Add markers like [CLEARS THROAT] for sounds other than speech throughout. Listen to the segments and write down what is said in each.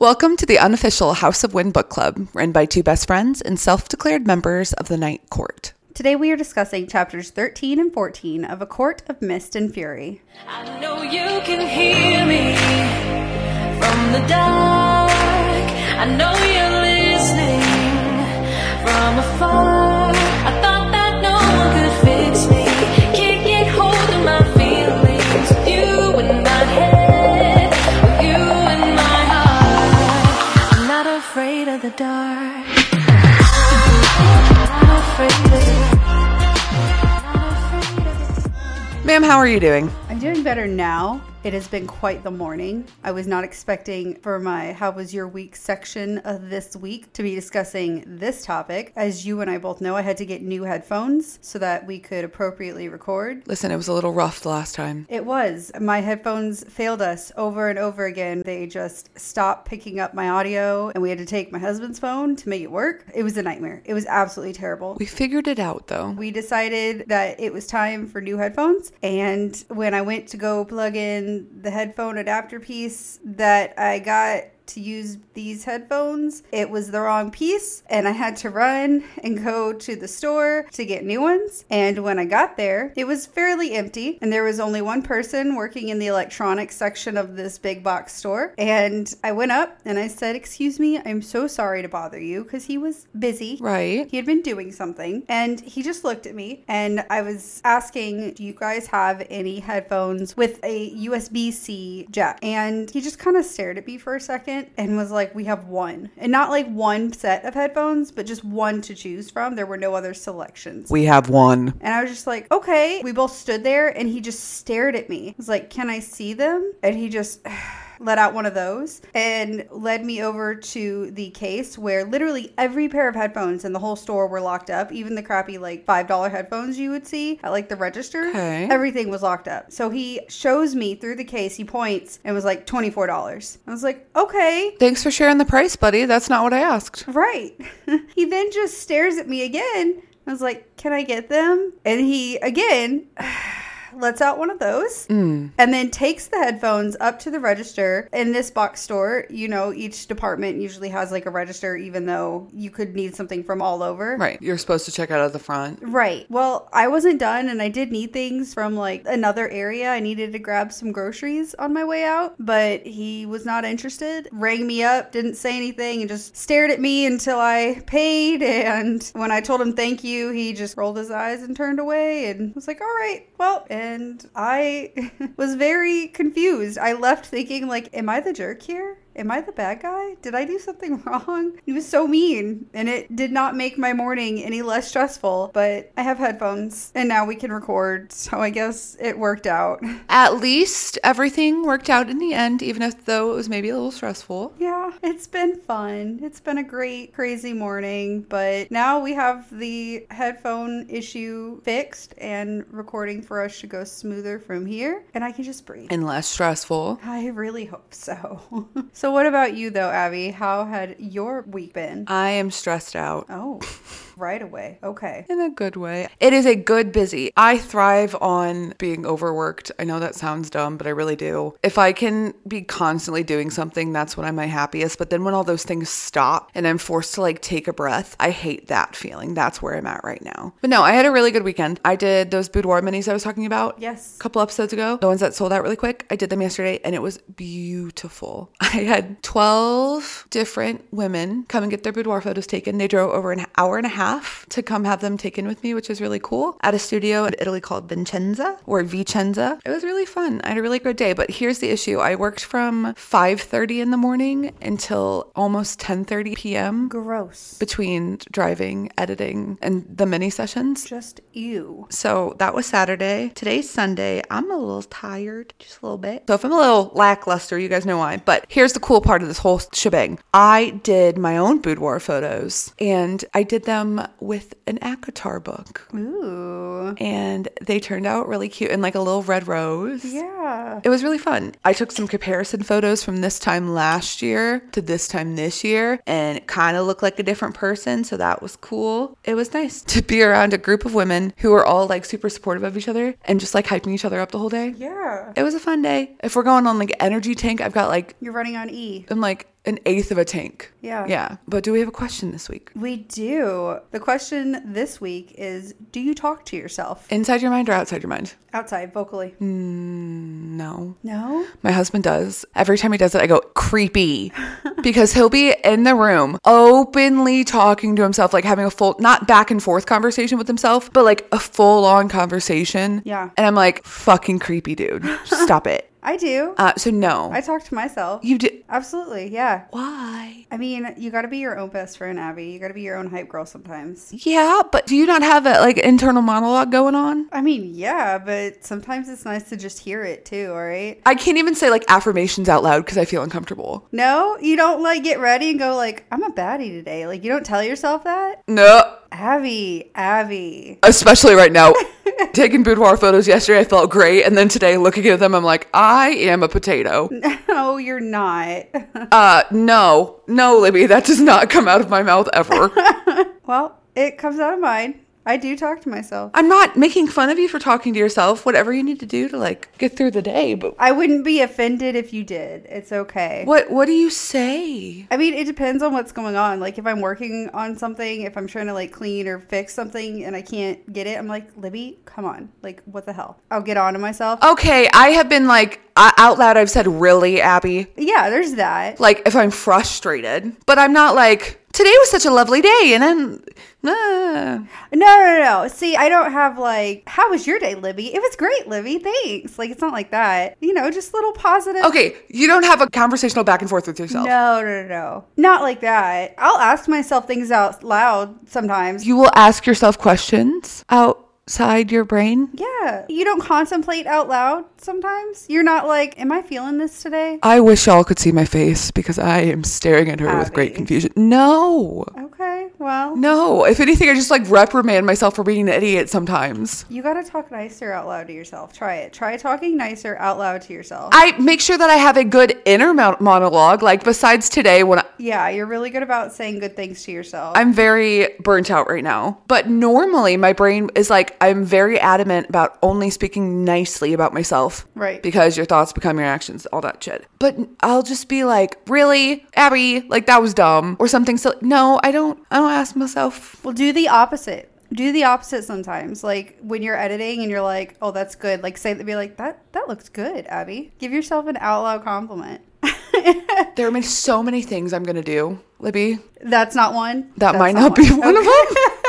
Welcome to the unofficial House of Wind Book Club, run by two best friends and self declared members of the Night Court. Today we are discussing chapters 13 and 14 of A Court of Mist and Fury. I know you can hear me from the dark. I know you're listening from afar. I thought that no one could fix me. Ma'am, how are you doing? I'm doing better now. It has been quite the morning. I was not expecting for my How Was Your Week section of this week to be discussing this topic. As you and I both know, I had to get new headphones so that we could appropriately record. Listen, it was a little rough the last time. It was. My headphones failed us over and over again. They just stopped picking up my audio, and we had to take my husband's phone to make it work. It was a nightmare. It was absolutely terrible. We figured it out though. We decided that it was time for new headphones. And when I went to go plug in the headphone adapter piece that I got to use these headphones, it was the wrong piece. And I had to run and go to the store to get new ones. And when I got there, it was fairly empty. And there was only one person working in the electronics section of this big box store. And I went up and I said, Excuse me, I'm so sorry to bother you because he was busy. Right. He had been doing something and he just looked at me and I was asking, Do you guys have any headphones with a USB C jack? And he just kind of stared at me for a second and was like, We have one. And not like one set of headphones, but just one to choose from. There were no other selections. We have one. And I was just like, okay. We both stood there and he just stared at me. I was like, can I see them? And he just [SIGHS] let out one of those and led me over to the case where literally every pair of headphones in the whole store were locked up. Even the crappy, like $5 headphones you would see at like the register. Okay. Everything was locked up. So he shows me through the case, he points and was like, $24. I was like, okay. Thanks for sharing the price, buddy. That's not what I asked. Right. [LAUGHS] he then just stares at me again. I was like, can I get them? And he again [SIGHS] lets out one of those mm. and then takes the headphones up to the register. In this box store, you know, each department usually has like a register, even though you could need something from all over. Right. You're supposed to check out at the front. Right. Well, I wasn't done and I did need things from like another area. I needed to grab some groceries on my way out, but he was not interested. Rang me up, didn't say anything, and just stared at me until I paid. And when I told him thank you, he just rolled his eyes and turned away and was like, all right, well, and I [LAUGHS] was very confused. I left thinking, like, am I the jerk here? Am I the bad guy? Did I do something [LAUGHS] wrong? He was so mean, and it did not make my morning any less stressful. But I have headphones, and now we can record, so I guess it worked out. [LAUGHS] At least everything worked out in the end, even if though it was maybe a little stressful. Yeah, it's been fun. It's been a great, crazy morning, but now we have the headphone issue fixed, and recording for us should go smoother from here, and I can just breathe. And less stressful. I really hope so. [LAUGHS] so, what about you, though, Abby? How had your week been? I am stressed out. Oh, [LAUGHS] right away. Okay. In a good way. It is a good busy. I thrive on being overworked. I know that sounds dumb, but I really do. If I can be constantly doing something, that's when I'm my happiest. But then when all those things stop and I'm forced to like take a breath, I hate that feeling. That's where I'm at right now. But no, I had a really good weekend. I did those boudoir minis I was talking about. Yes. A couple episodes ago, the ones that sold out really quick. I did them yesterday and it was beautiful. [LAUGHS] I had 12 different women come and get their boudoir photos taken. They drove over an hour and a half to come have them taken with me, which was really cool, at a studio in Italy called Vincenza or Vicenza. It was really fun. I had a really good day, but here's the issue. I worked from 5:30 in the morning until almost 10:30 p.m. Gross. between driving, editing, and the mini sessions. Just you. So that was Saturday. Today's Sunday. I'm a little tired, just a little bit. So if I'm a little lackluster, you guys know why. But here's the cool part of this whole shebang. I did my own boudoir photos and I did them with an ACOTAR book. Ooh. And they turned out really cute and like a little red rose. Yeah. It was really fun. I took some comparison photos from this time last year to this time this year, and it kind of looked like a different person. So that was cool. It was nice [LAUGHS] to be around a group of women who were all like super supportive of each other and just like hyping each other up the whole day. Yeah. It was a fun day. If we're going on like energy tank, I've got like You're running on E. I'm like an eighth of a tank. Yeah. Yeah. But do we have a question this week? We do. The question this week is Do you talk to yourself Inside your mind or outside your mind? outside vocally? Mm, no. No? My husband does. Every time he does it, I go, creepy. [LAUGHS] because he'll be in the room openly talking to himself, like having a full, not back and forth conversation with himself, but like a full on conversation. Yeah. And I'm like, fucking creepy, dude. [LAUGHS] Stop it. I do. Uh, so, no. I talk to myself. you do? Absolutely. Yeah. Why? I mean, you got to be your own best friend, Abby. You got to be your own hype girl sometimes. Yeah, but do you not have that like internal monologue going on? I mean, yeah, but sometimes it's nice to just hear it too, all right? I can't even say like affirmations out loud because I feel uncomfortable. No, you don't like get ready and go like, I'm a baddie today. Like you don't tell yourself that? No. Abby, Abby. Especially right now. [LAUGHS] Taking boudoir photos yesterday, I felt great. And then today, looking at them, I'm like, I am a potato. [LAUGHS] No, you're not. [LAUGHS] Uh, no, no, Libby, that does not come out of my mouth ever. well, it comes out of mine. I do talk to myself. I'm not making fun of you for talking to yourself. Whatever you need to do to like get through the day. But I wouldn't be offended if you did. It's okay. what what do you say? I mean, it depends on what's going on. Like, if I'm working on something, if I'm trying to like clean or fix something and I can't get it, I'm like, Libby, come on. Like, what the hell? I'll get on to myself. Okay, I have been like I- out loud. I've said, "Really, Abby?" Yeah, there's that. Like if I'm frustrated, but I'm not like today was such a lovely day, and then. Uh, No, no, no. See, I don't have like, how was your day, Libby? It was great, Libby. Thanks. Like, it's not like that. You know, just little positive. okay, you don't have a conversational back and forth with yourself. No, no, no, no. Not like that. I'll ask myself things out loud sometimes. You will ask yourself questions outside your brain. yeah. You don't contemplate out loud sometimes. You're not like, am I feeling this today? I wish y'all could see my face because I am staring at her with great confusion. No. Okay, well, No. If anything, I just like reprimand myself for being an idiot sometimes. you gotta talk nicer out loud to yourself. Try it. Try talking nicer out loud to yourself. I make sure that I have a good inner monologue. Like, besides today, when I, yeah, you're really good about saying good things to yourself. I'm very burnt out right now. But normally, my brain is like, I'm very adamant about only speaking nicely about myself. Right. Because your thoughts become your actions, all that shit. But I'll just be like, really, Abby, like that was dumb or something. So no, I don't. I don't ask myself. Well, do the opposite. Do the opposite sometimes. Like when you're editing and you're like, "Oh, that's good." Like say be like, "That that looks good, Abby." Give yourself an out loud compliment. [LAUGHS] There are so many things I'm gonna do, Libby. that's not one. That That's might not be one of Okay. them. [LAUGHS]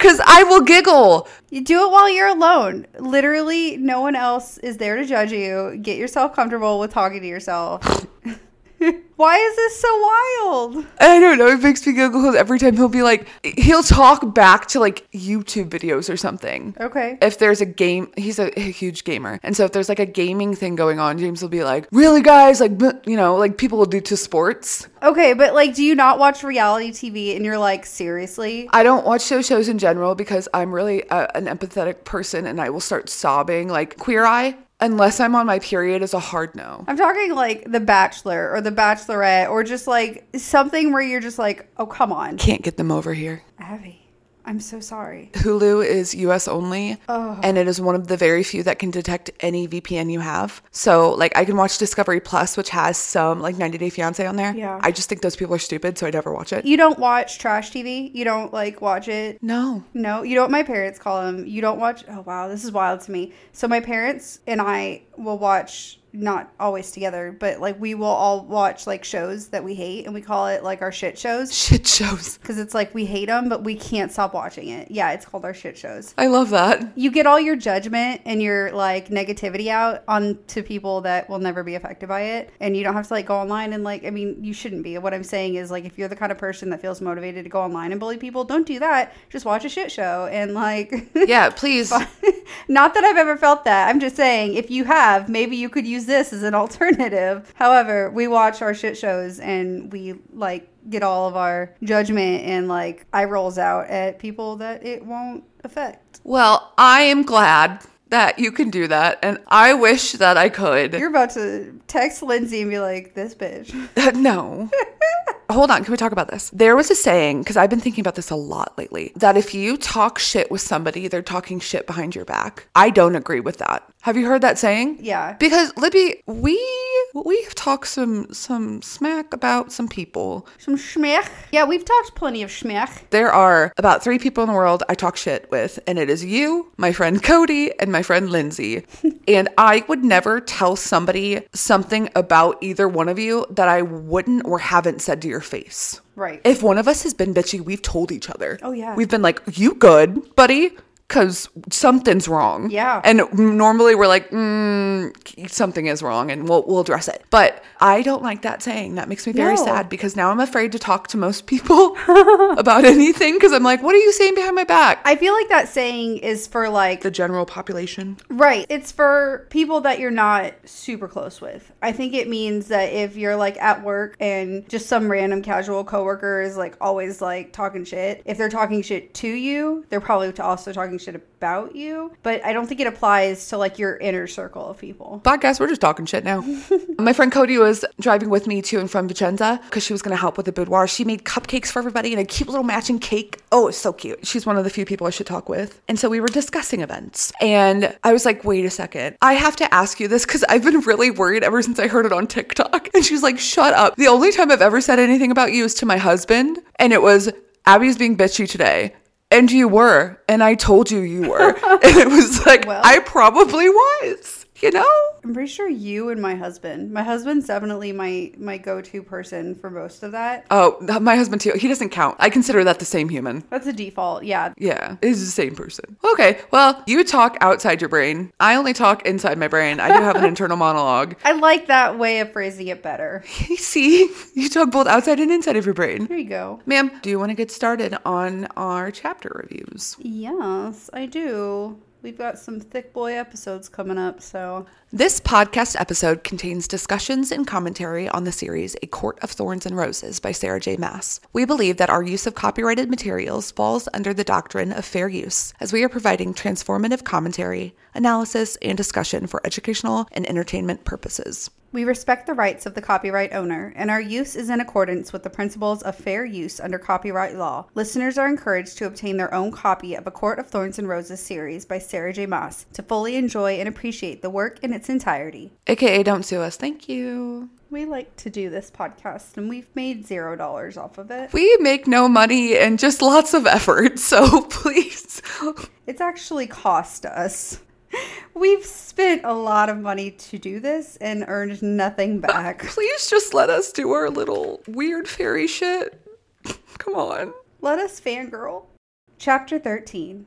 Because I will giggle. You do it while you're alone. Literally, no one else is there to judge you. Get yourself comfortable with talking to yourself. [LAUGHS] [LAUGHS] Why is this so wild? I don't know. It makes me giggle 'cause every time he'll be like, he'll talk back to like YouTube videos or something. Okay. If there's a game, he's a, a huge gamer. And so if there's like a gaming thing going on, James will be like, really, guys? Like, you know, like people will do to sports. Okay, but like, do you not watch reality TV and you're like, seriously? I don't watch those shows in general because I'm really a, an empathetic person and I will start sobbing like Queer Eye. Unless I'm on my period is a hard no. I'm talking like The Bachelor or The Bachelorette or just like something where you're just like, oh, come on. Can't get them over here. Abby, I'm so sorry. Hulu is US only, Oh. and it is one of the very few that can detect any VPN you have. So, like, I can watch Discovery Plus, which has some, like, 90 Day Fiance on there. Yeah. I just think those people are stupid, so I never watch it. You don't watch trash TV? You don't like watch it? No. No, you know what my parents call them? You don't watch. Oh, wow, this is wild to me. So, my parents and I will watch, not always together, but like we will all watch like shows that we hate and we call it like our shit shows [LAUGHS] Shit shows. because it's like we hate them, but we can't stop watching it. Yeah, it's called our shit shows. I love that. You get all your judgment and your like negativity out onto people that will never be affected by it. And you don't have to like go online and like, I mean, you shouldn't be. What I'm saying is like, if you're the kind of person that feels motivated to go online and bully people, don't do that. Just watch a shit show and like, [LAUGHS] Yeah, please. [LAUGHS] not that I've ever felt that. I'm just saying, if you have, maybe you could use this as an [LAUGHS] alternative. However, we watch our shit shows and we like get all of our judgment and like eye rolls out at people that it won't affect. Well, I am glad that you can do that, and I wish that I could. You're about to text Lindsay and be like, this bitch. [LAUGHS] no. [LAUGHS] Hold on, can we talk about this? There was a saying, because I've been thinking about this a lot lately, that if you talk shit with somebody, they're talking shit behind your back. I don't agree with that. Have you heard that saying? Yeah. Because Libby, we we've talked some some smack about some people. Some schmech. Yeah, we've talked plenty of schmech. There are about three people in the world I talk shit with, and it is you, my friend Cody, and my friend Lindsay. [LAUGHS] and I would never tell somebody something about either one of you that I wouldn't or haven't said to your face. Right. If one of us has been bitchy, we've told each other. Oh, yeah. We've been like, you good, buddy? Because something's wrong. Yeah. And normally we're like, mm, something is wrong and we'll, we'll address it. But I don't like that saying. That makes me very No. sad because now I'm afraid to talk to most people [LAUGHS] about anything because I'm like, what are you saying behind my back? I feel like that saying is for like the general population. Right. It's for people that you're not super close with. I think it means that if you're like at work and just some random casual coworker is like always like talking shit, if they're talking shit to you, they're probably also talking shit about you. But I don't think it applies to like your inner circle of people. Podcast, we're just talking shit now. [LAUGHS] My friend Cody was driving with me to and from Vicenza because she was going to help with the boudoir. She made cupcakes for everybody and a cute little matching cake. Oh, it's so cute. She's one of the few people I should talk with. And so we were discussing events. And I was like, wait a second. I have to ask you this because I've been really worried ever since I heard it on TikTok. And she's like, shut up. The only time I've ever said anything about you is to my husband. And it was, Abby's being bitchy today. And you were. And I told you you were. [LAUGHS] and it was like, Well. I probably was, you know? I'm pretty sure you and my husband. My husband's definitely my my go-to person for most of that. Oh, my husband too. He doesn't count. I consider that the same human. That's a default. Yeah. Yeah, is the same person. Okay, well, you talk outside your brain. I only talk inside my brain. I do have an [LAUGHS] internal monologue. I like that way of phrasing it better. [LAUGHS] See, you talk both outside and inside of your brain. There you go. Ma'am, do you want to get started on our chapter reviews? Yes, I do. We've got some thick boy episodes coming up, so This podcast episode contains discussions and commentary on the series A Court of Thorns and Roses by Sarah J. Maas. We believe that our use of copyrighted materials falls under the doctrine of fair use, as we are providing transformative commentary, analysis, and discussion for educational and entertainment purposes. we respect the rights of the copyright owner, and our use is in accordance with the principles of fair use under copyright law. Listeners are encouraged to obtain their own copy of A Court of Thorns and Roses series by Sarah J. Maas to fully enjoy and appreciate the work in its entirety. AKA, don't sue us. Thank you. We like to do this podcast, and we've made zero dollars off of it. We make no money and just lots of effort, so [LAUGHS] please. It's actually cost us. We've spent a lot of money to do this and earned nothing uh, back. Please just let us do our little weird fairy shit. [LAUGHS] Come on. Let us fangirl. Chapter 13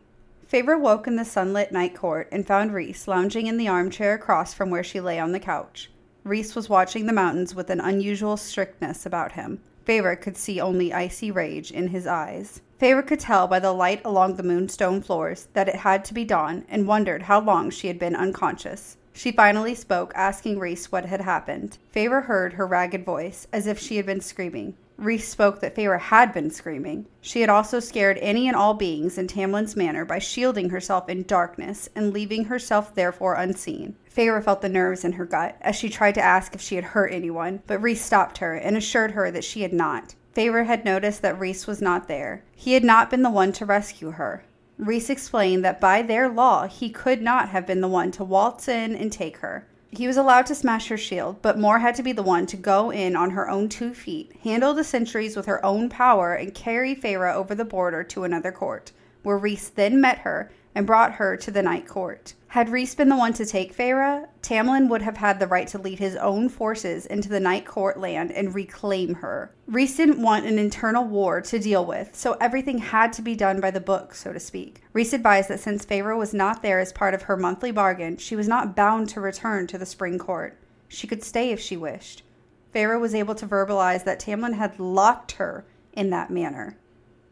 Feyre woke in the sunlit night court and found Rhys lounging in the armchair across from where she lay on the couch. Rhys was watching the mountains with an unusual strictness about him. Feyre could see only icy rage in his eyes. Feyre could tell by the light along the moonstone floors that it had to be dawn and wondered how long she had been unconscious. She finally spoke, asking Rhys what had happened. Feyre heard her ragged voice, as if she had been screaming. Rhys spoke that Feyre had been screaming. She had also scared any and all beings in Tamlin's manor by shielding herself in darkness and leaving herself therefore unseen. Feyre felt the nerves in her gut as she tried to ask if she had hurt anyone, but Rhys stopped her and assured her that she had not. Feyre had noticed that Rhys was not there. He had not been the one to rescue her. Rhys explained that by their law, he could not have been the one to waltz in and take her. He was allowed to smash her shield, but Mor had to be the one to go in on her own two feet, handle the sentries with her own power, and carry Feyre over the border to another court, where Rhys then met her and brought her to the night court. Had Rhys been the one to take Feyre, Tamlin would have had the right to lead his own forces into the night court land and reclaim her. Rhys didn't want an internal war to deal with, so everything had to be done by the book, so to speak. Rhys advised that since Feyre was not there as part of her monthly bargain, she was not bound to return to the spring court. She could stay if she wished. Feyre was able to verbalize that Tamlin had locked her in that manor.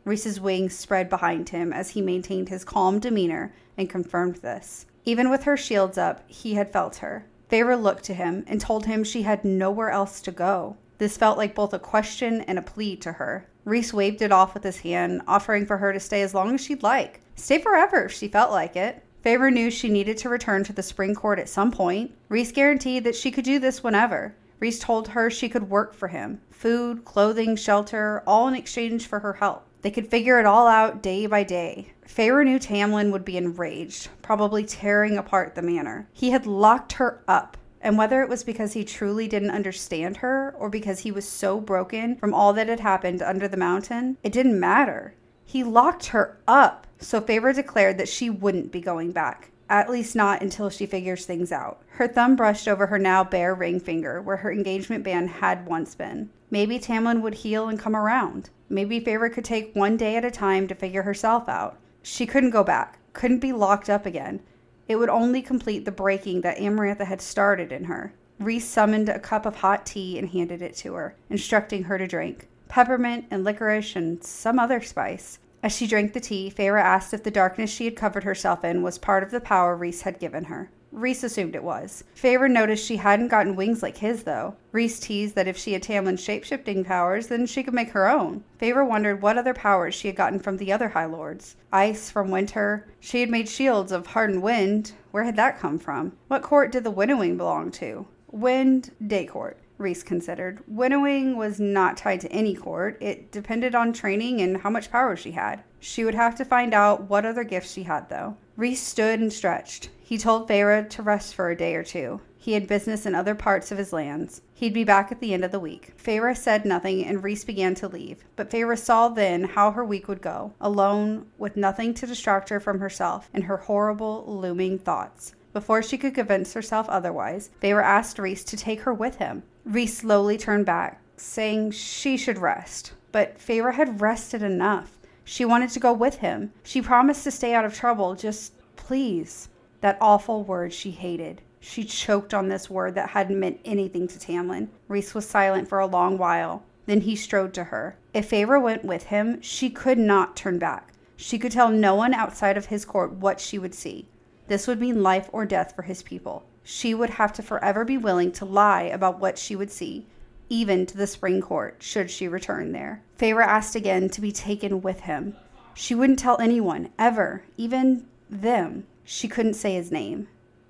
Rhys's wings spread behind him as he maintained his calm demeanor and confirmed this. Even with her shields up, he had felt her. Feyre looked to him and told him she had nowhere else to go. This felt like both a question and a plea to her. Rhys waved it off with his hand, offering for her to stay as long as she'd like. Stay forever if she felt like it. Feyre knew she needed to return to the spring court at some point. Rhys guaranteed that she could do this whenever. Rhys told her she could work for him food, clothing, shelter, all in exchange for her help. They could figure it all out day by day. Feyre knew Tamlin would be enraged, probably tearing apart the manor. He had locked her up. And whether it was because he truly didn't understand her or because he was so broken from all that had happened under the mountain, it didn't matter. He locked her up. So Feyre declared that she wouldn't be going back. At least not until she figures things out. Her thumb brushed over her now bare ring finger where her engagement band had once been. Maybe Tamlin would heal and come around. Maybe Feyre could take one day at a time to figure herself out. She couldn't go back, couldn't be locked up again. It would only complete the breaking that Amarantha had started in her. Rhys summoned a cup of hot tea and handed it to her, instructing her to drink peppermint and licorice and some other spice. As she drank the tea, Feyre asked if the darkness she had covered herself in was part of the power Rhys had given her. Rhys assumed it was. Feyre noticed she hadn't gotten wings like his, though. Rhys teased that if she had Tamlin's shapeshifting powers, then she could make her own. Feyre wondered what other powers she had gotten from the other High Lords. Ice from winter. She had made shields of hardened wind. Where had that come from? What court did the winnowing belong to? Wind, day court. Rhys considered. Winnowing was not tied to any court. It depended on training and how much power she had. She would have to find out what other gifts she had, though. Rhys stood and stretched. He told Feyre to rest for a day or two. He had business in other parts of his lands. He'd be back at the end of the week. Feyre said nothing, and Rhys began to leave. But Feyre saw then how her week would go, alone, with nothing to distract her from herself and her horrible, looming thoughts. Before she could convince herself otherwise, Feyre asked Rhys to take her with him. Rhys slowly turned back, saying she should rest. But Feyre had rested enough. She wanted to go with him. She promised to stay out of trouble, just please. That awful word she hated. She choked on this word that hadn't meant anything to Tamlin. Rhys was silent for a long while. Then he strode to her. If Feyre went with him, she could not turn back. She could tell no one outside of his court what she would see. This would mean life or death for his people. She would have to forever be willing to lie about what she would see, even to the spring court, should she return there. Feyre asked again to be taken with him. She wouldn't tell anyone, ever, even them. She couldn't say his name.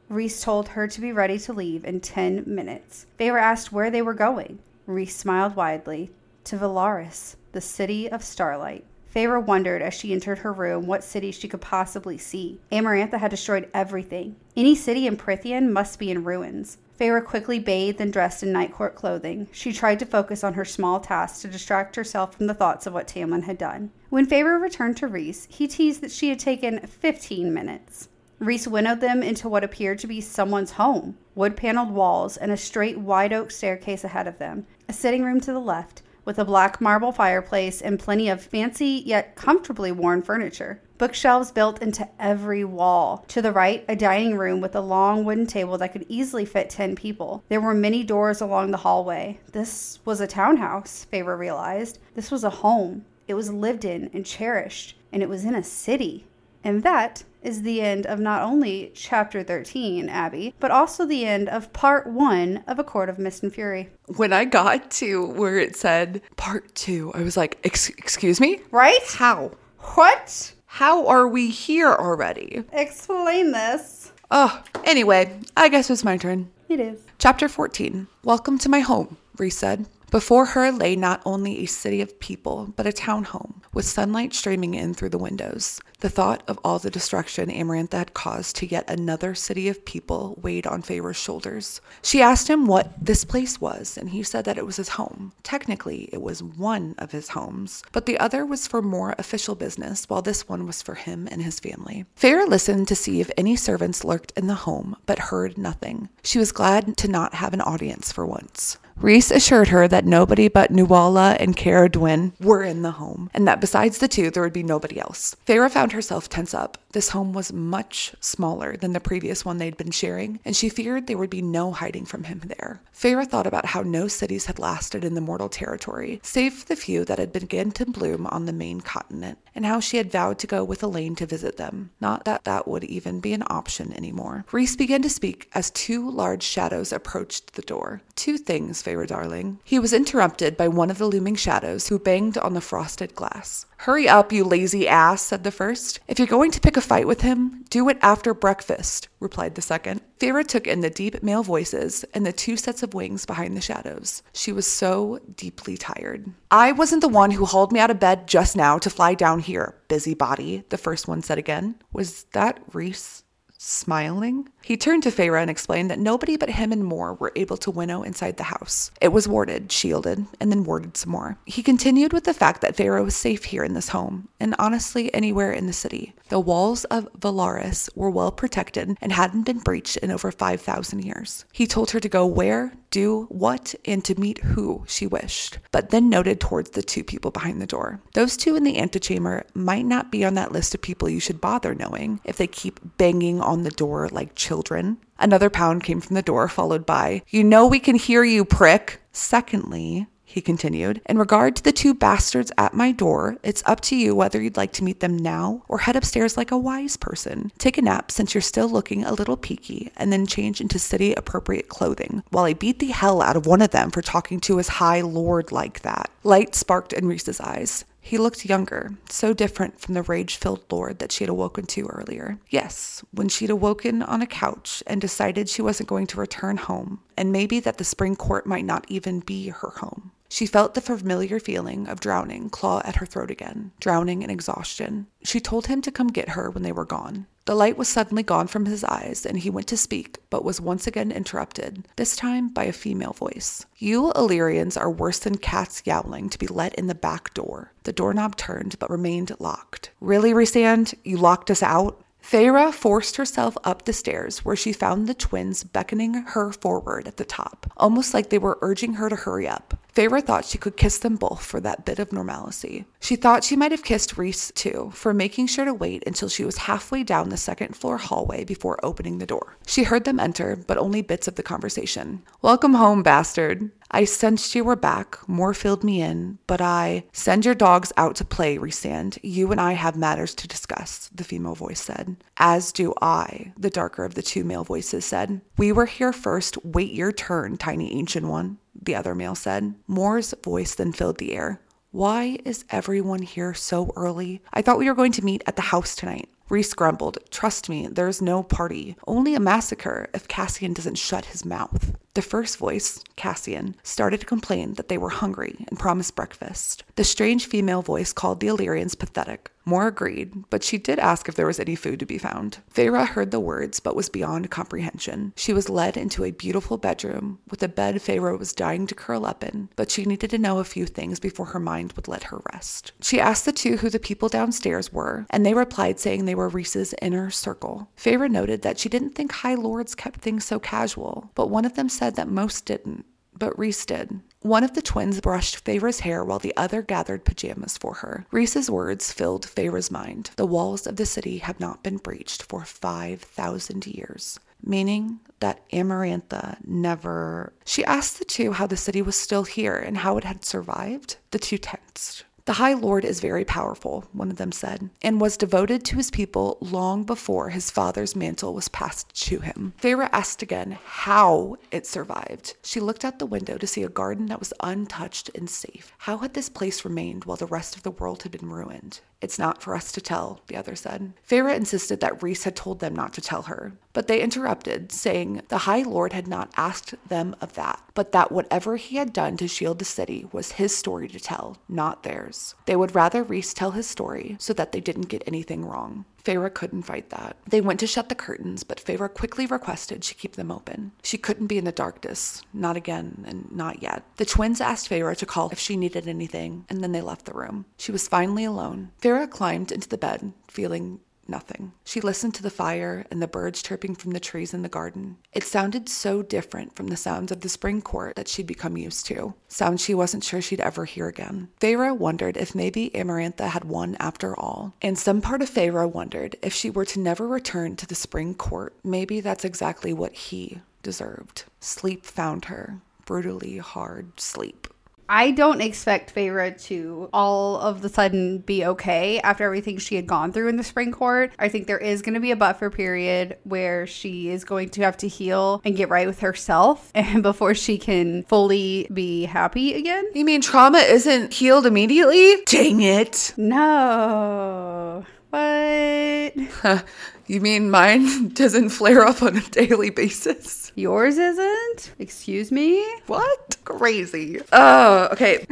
Rhys told her to be ready to leave in ten minutes. Feyre asked where they were going. Rhys smiled widely. To Velaris, the city of starlight. Feyre wondered as she entered her room what city she could possibly see. Amarantha had destroyed everything. Any city in Prythian must be in ruins. Feyre quickly bathed and dressed in night court clothing. She tried to focus on her small task to distract herself from the thoughts of what Tamlin had done. When Feyre returned to Rhys, he teased that she had taken 15 minutes. Rhys winnowed them into what appeared to be someone's home wood paneled walls and a straight white oak staircase ahead of them, a sitting room to the left, with a black marble fireplace and plenty of fancy yet comfortably worn furniture. Bookshelves built into every wall. To the right, a dining room with a long wooden table that could easily fit 10 people. There were many doors along the hallway. This was a townhouse, Feyre realized. This was a home. It was lived in and cherished, and it was in a city. And that is the end of not only chapter 13, Abby, but also the end of part one of A Court of Mist and Fury. When I got to where it said part two, I was like, Ex- excuse me? Right? How? What? How are we here already? Explain this. Oh, anyway, I guess it's my turn. It is. Chapter 14 Welcome to my home, Rhys said. Before her lay not only a city of people, but a town home, with sunlight streaming in through the windows. The thought of all the destruction Amarantha had caused to yet another city of people weighed on Feyre's shoulders. She asked him what this place was, and he said that it was his home. Technically, it was one of his homes, but the other was for more official business, while this one was for him and his family. Feyre listened to see if any servants lurked in the home, but heard nothing. She was glad to not have an audience for once. Rhys assured her that nobody but Nuala and Cerridwen were in the home, and that besides the two, there would be nobody else. Feyre found herself tense up. This home was much smaller than the previous one they'd been sharing, and she feared there would be no hiding from him there. Feyre thought about how no cities had lasted in the mortal territory, save the few that had begun to bloom on the main continent, and how she had vowed to go with Elain to visit them. Not that that would even be an option anymore. Rhys began to speak as two large shadows approached the door. Two things, Feyre darling. He was interrupted by one of the looming shadows who banged on the frosted glass. Hurry up, you lazy ass, said the first. If you're going to pick a fight with him, do it after breakfast, replied the second. Feyre took in the deep male voices and the two sets of wings behind the shadows. She was so deeply tired. I wasn't the one who hauled me out of bed just now to fly down here, busybody, the first one said again. Was that Rhys smiling? He turned to Feyre and explained that nobody but him and Mor were able to winnow inside the house. It was warded, shielded, and then warded some more. He continued with the fact that Feyre was safe here in this home, and honestly anywhere in the city. The walls of Velaris were well protected and hadn't been breached in over 5,000 years. He told her to go where, do what, and to meet who she wished, but then noted towards the two people behind the door. Those two in the antechamber might not be on that list of people you should bother knowing if they keep banging on the door like children. Another pound came from the door, followed by, You know we can hear you, prick. Secondly, he continued, in regard to the two bastards at my door, it's up to you whether you'd like to meet them now or head upstairs like a wise person. Take a nap since you're still looking a little peaky, and then change into city appropriate clothing, while I beat the hell out of one of them for talking to his high lord like that. Light sparked in Rhys's eyes. He looked younger, so different from the rage filled lord that she had awoken to earlier. Yes, when she'd awoken on a couch and decided she wasn't going to return home, and maybe that the spring court might not even be her home. She felt the familiar feeling of drowning claw at her throat again, drowning in exhaustion. She told him to come get her when they were gone. The light was suddenly gone from his eyes, and he went to speak, but was once again interrupted, this time by a female voice. You Illyrians are worse than cats yowling to be let in the back door. The doorknob turned, but remained locked. Really, Rhysand? You locked us out? Feyre forced herself up the stairs where she found the twins beckoning her forward at the top, almost like they were urging her to hurry up. Feyre thought she could kiss them both for that bit of normalcy. She thought she might have kissed Rhys too, for making sure to wait until she was halfway down the second floor hallway before opening the door. She heard them enter, but only bits of the conversation. Welcome home, bastard. I sensed you were back. Mor filled me in, but I send your dogs out to play, Rhysand. You and I have matters to discuss, the female voice said. As do I, the darker of the two male voices said. We were here first. Wait your turn, tiny ancient one, the other male said. Mor's voice then filled the air. Why is everyone here so early? I thought we were going to meet at the house tonight. Rhys grumbled, Trust me, there's no party, only a massacre if Cassian doesn't shut his mouth. The first voice, Cassian, started to complain that they were hungry and promised breakfast. The strange female voice called the Illyrians pathetic. Mor agreed, but she did ask if there was any food to be found. Feyre heard the words, but was beyond comprehension. She was led into a beautiful bedroom with a bed Feyre was dying to curl up in, but she needed to know a few things before her mind would let her rest. She asked the two who the people downstairs were, and they replied saying they were Rhys's inner circle. Feyre noted that she didn't think High Lords kept things so casual, but one of them said that most didn't. But Rhys did. One of the twins brushed Feyre's hair while the other gathered pajamas for her. Rhys's words filled Feyre's mind. The walls of the city have not been breached for 5,000 years, meaning that Amarantha never. She asked the two how the city was still here and how it had survived. The two tensed. The High Lord is very powerful, one of them said, and was devoted to his people long before his father's mantle was passed to him. Feyre asked again how it survived. She looked out the window to see a garden that was untouched and safe. How had this place remained while the rest of the world had been ruined? It's not for us to tell, the other said. Feyre insisted that Rhys had told them not to tell her, but they interrupted, saying the High Lord had not asked them of that, but that whatever he had done to shield the city was his story to tell, not theirs. They would rather Rhys tell his story so that they didn't get anything wrong. Feyre couldn't fight that. They went to shut the curtains, but Feyre quickly requested she keep them open. She couldn't be in the darkness, not again, and not yet. The twins asked Feyre to call if she needed anything, and then they left the room. She was finally alone. Feyre climbed into the bed, feeling nothing. She listened to the fire and the birds chirping from the trees in the garden. It sounded so different from the sounds of the spring court that she'd become used to, sounds she wasn't sure she'd ever hear again. Feyre wondered if maybe Amarantha had won after all, and some part of Feyre wondered if she were to never return to the spring court, maybe that's exactly what he deserved. Sleep found her, brutally hard sleep. I don't expect Feyre to all of the sudden be okay after everything she had gone through in the spring court. I think there is going to be a buffer period where she is going to have to heal and get right with herself [LAUGHS] and before she can fully be happy again. You mean trauma isn't healed immediately? Dang it. No. What? [LAUGHS] you mean mine [LAUGHS] doesn't flare up on a daily basis? Yours isn't? Excuse me? What? Crazy. Oh, okay. [LAUGHS]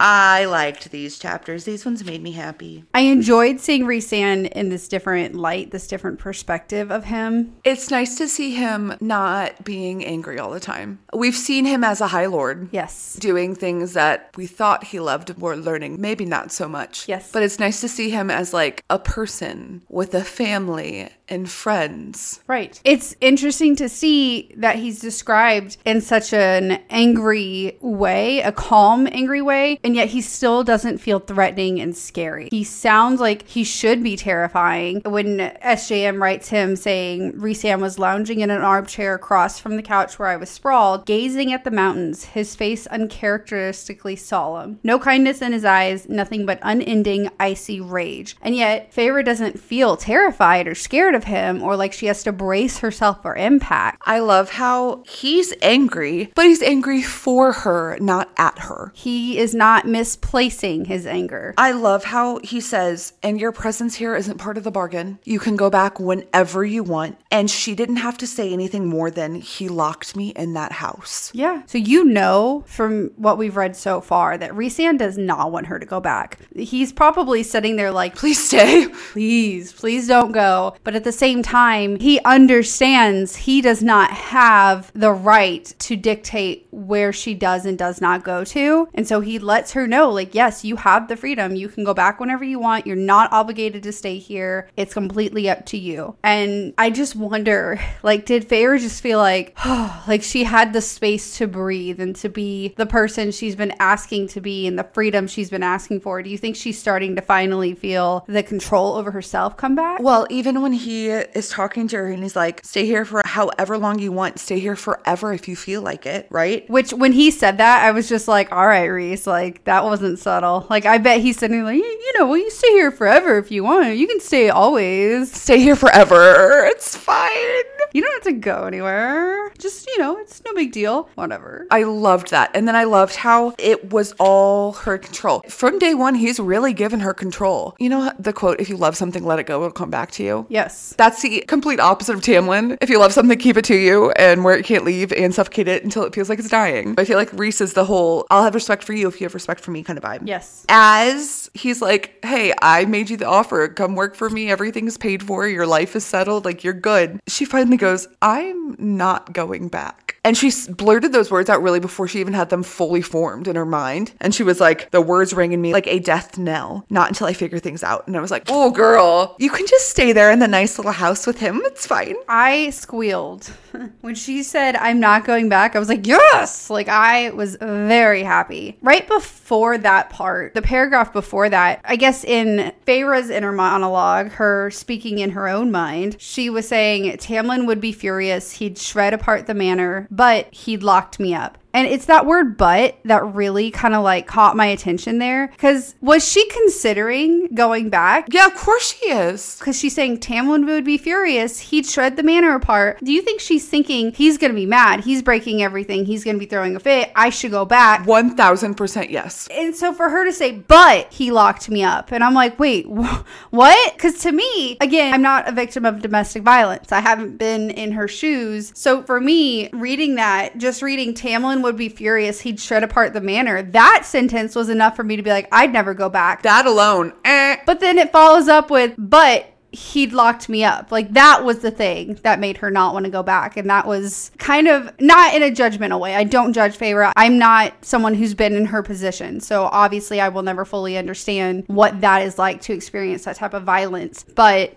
I liked these chapters. These ones made me happy. I enjoyed seeing Rhysand in this different light, this different perspective of him. It's nice to see him not being angry all the time. We've seen him as a High Lord. Yes. Doing things that we thought he loved or learning, maybe not so much. Yes. But it's nice to see him as like a person with a family and friends. Right. It's interesting to see that he's described in such an angry way, a calm, angry way, and yet he still doesn't feel threatening and scary. He sounds like he should be terrifying. When SJM writes him saying, Rhysand was lounging in an armchair across from the couch where I was sprawled, gazing at the mountains, his face uncharacteristically solemn. No kindness in his eyes, nothing but unending, icy rage. And yet, Feyre doesn't feel terrified or scared of him or like she has to brace herself for impact. I love how he's angry, but he's angry for her, not at her. He is not misplacing his anger. I love how he says, and your presence here isn't part of the bargain. You can go back whenever you want. And she didn't have to say anything more than he locked me in that house. Yeah. So you know from what we've read so far that Rhysand does not want her to go back. He's probably sitting there like, Please stay. please, please don't go. But at the same time, he understands he does not have the right to dictate where she does and does not go to. And so he lets her know, like, yes, you have the freedom. You can go back whenever you want. You're not obligated to stay here. It's completely up to you. And I just wonder, [LAUGHS] like, did Feyre just feel like, oh, [SIGHS] like she had the space to breathe and to be the person she's been asking to be and the freedom she's been asking for? Do you think she's starting to finally feel the control over herself come back? Well, even when he is talking to her and he's like, stay here for however long you want, stay here forever if you feel like it, right? Which, when he said that, I was just like, all right, Rhys, like, that wasn't subtle. Like, I bet he's sitting like, you know, well, you stay here forever if you want. You can stay always. Stay here forever. It's fine. You don't have to go anywhere. Just, you know, it's no big deal. Whatever. I loved that. And then I loved how it was all her control. From day one, he's really given her control. You know the quote, if you love something, let it go, it'll come back to you? Yes. That's the complete opposite of Tamlin. If you love something, keep it to you and where it can't leave and suffocate it until it feels like it's dying. I feel like Rhys is the whole I'll have respect for you if you have respect for me kind of vibe. Yes. As he's like, hey, I made you the offer. Come work for me. Everything's paid for. Your life is settled. Like, you're good. She finally goes, I'm not going back. And she blurted those words out really before she even had them fully formed in her mind. And she was like, the words rang in me like a death knell, not until I figure things out. And I was like, oh, girl, you can just stay there in the nice little house with him. It's fine. I squealed [LAUGHS] when she said, I'm not going back. I was like, yes! Like, I was very happy. Right before that part, the paragraph before that, I guess in Feyre's inner monologue, her speaking in her own mind, she was saying, Tamlin would be furious. He'd shred apart the manor, but he'd locked me up. And it's that word but that really kind of like caught my attention there. Because was she considering going back? Yeah, of course she is. because she's saying Tamlin would be furious. He'd shred the manor apart. Do you think she's thinking he's going to be mad? He's breaking everything. He's going to be throwing a fit. I should go back. 1000% yes. And so for her to say, but he locked me up. And I'm like, wait, wh- what? Because to me, again, I'm not a victim of domestic violence. I haven't been in her shoes. So for me, reading that, just reading Tamlin would be furious. He'd shred apart the manor. That sentence was enough for me to be like, I'd never go back. That alone, eh. But then it follows up with, but he'd locked me up. Like that was the thing that made her not want to go back. And that was kind of not in a judgmental way. I don't judge Feyre. I'm not someone who's been in her position. So obviously I will never fully understand what that is like to experience that type of violence. But